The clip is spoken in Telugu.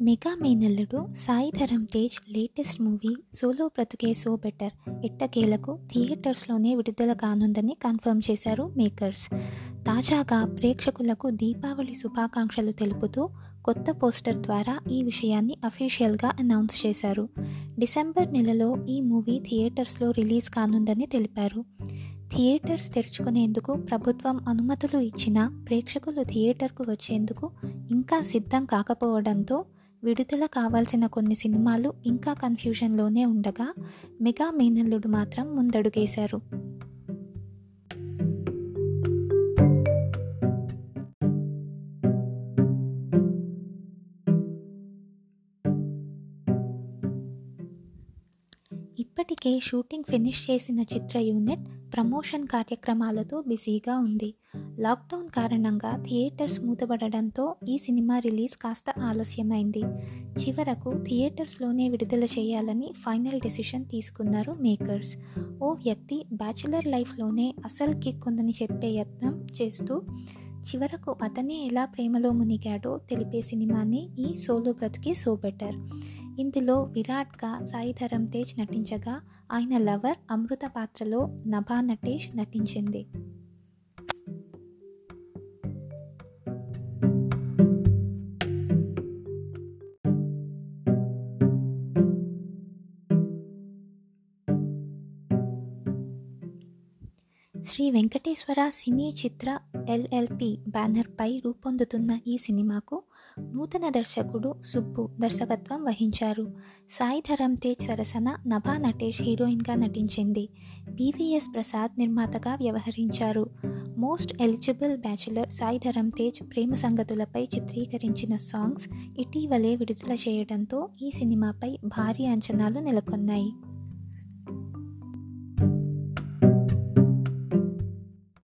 మెగా మేనల్లుడు Sai Dharam Tej latest movie solo బ్రతుకే సో బెటర్ ఎట్టకేలకు థియేటర్స్లోనే విడుదల కానుందని కన్ఫర్మ్ చేశారు మేకర్స్. తాజాగా ప్రేక్షకులకు దీపావళి శుభాకాంక్షలు తెలుపుతూ కొత్త పోస్టర్ ద్వారా ఈ విషయాన్ని అఫీషియల్గా అనౌన్స్ చేశారు. డిసెంబర్ నెలలో ఈ మూవీ థియేటర్స్లో రిలీజ్ కానుందని తెలిపారు. థియేటర్స్ తెరుచుకునేందుకు ప్రభుత్వం అనుమతులు ఇచ్చినా ప్రేక్షకులు థియేటర్కు వచ్చేందుకు ఇంకా సిద్ధం కాకపోవడంతో విడుదల కావాల్సిన కొన్ని సినిమాలు ఇంకా కన్ఫ్యూషన్లోనే ఉండగా మెగా మేనల్లుడు మాత్రం ముందడుగేశారు. ఇప్పటికే షూటింగ్ ఫినిష్ చేసిన చిత్ర యూనిట్ ప్రమోషన్ కార్యక్రమాలతో బిజీగా ఉంది. లాక్డౌన్ కారణంగా థియేటర్స్ మూతబడడంతో ఈ సినిమా రిలీజ్ కాస్త ఆలస్యమైంది. చివరకు థియేటర్స్లోనే విడుదల చేయాలని ఫైనల్ డెసిషన్ తీసుకున్నారు మేకర్స్. ఓ వ్యక్తి బ్యాచులర్ లైఫ్లోనే అసలు కిక్ ఉందని చెప్పే యత్నం చేస్తూ చివరకు అతనే ఎలా ప్రేమలో మునిగాడో తెలిపే సినిమాని ఈ సోలో బ్రతుకే సో బెటర్. ఇందులో విరాట్గా సాయి ధరమ్ తేజ్ నటించగా ఆయన లవర్ అమృత పాత్రలో నభా నటేష్ నటించింది. శ్రీ వెంకటేశ్వర సినీ చిత్ర ఎల్ఎల్పి బ్యానర్పై రూపొందుతున్న ఈ సినిమాకు నూతన దర్శకుడు సుబ్బు దర్శకత్వం వహించారు. సాయి ధరమ్ తేజ్ సరసన నభా నటేష్ హీరోయిన్గా నటించింది. బీవీఎస్ ప్రసాద్ నిర్మాతగా వ్యవహరించారు. Most eligible bachelor Sai Dharam Tej ప్రేమ సంగతులపై చిత్రీకరించిన సాంగ్స్ ఇటీవలే విడుదల చేయడంతో ఈ సినిమాపై భారీ అంచనాలు నెలకొన్నాయి.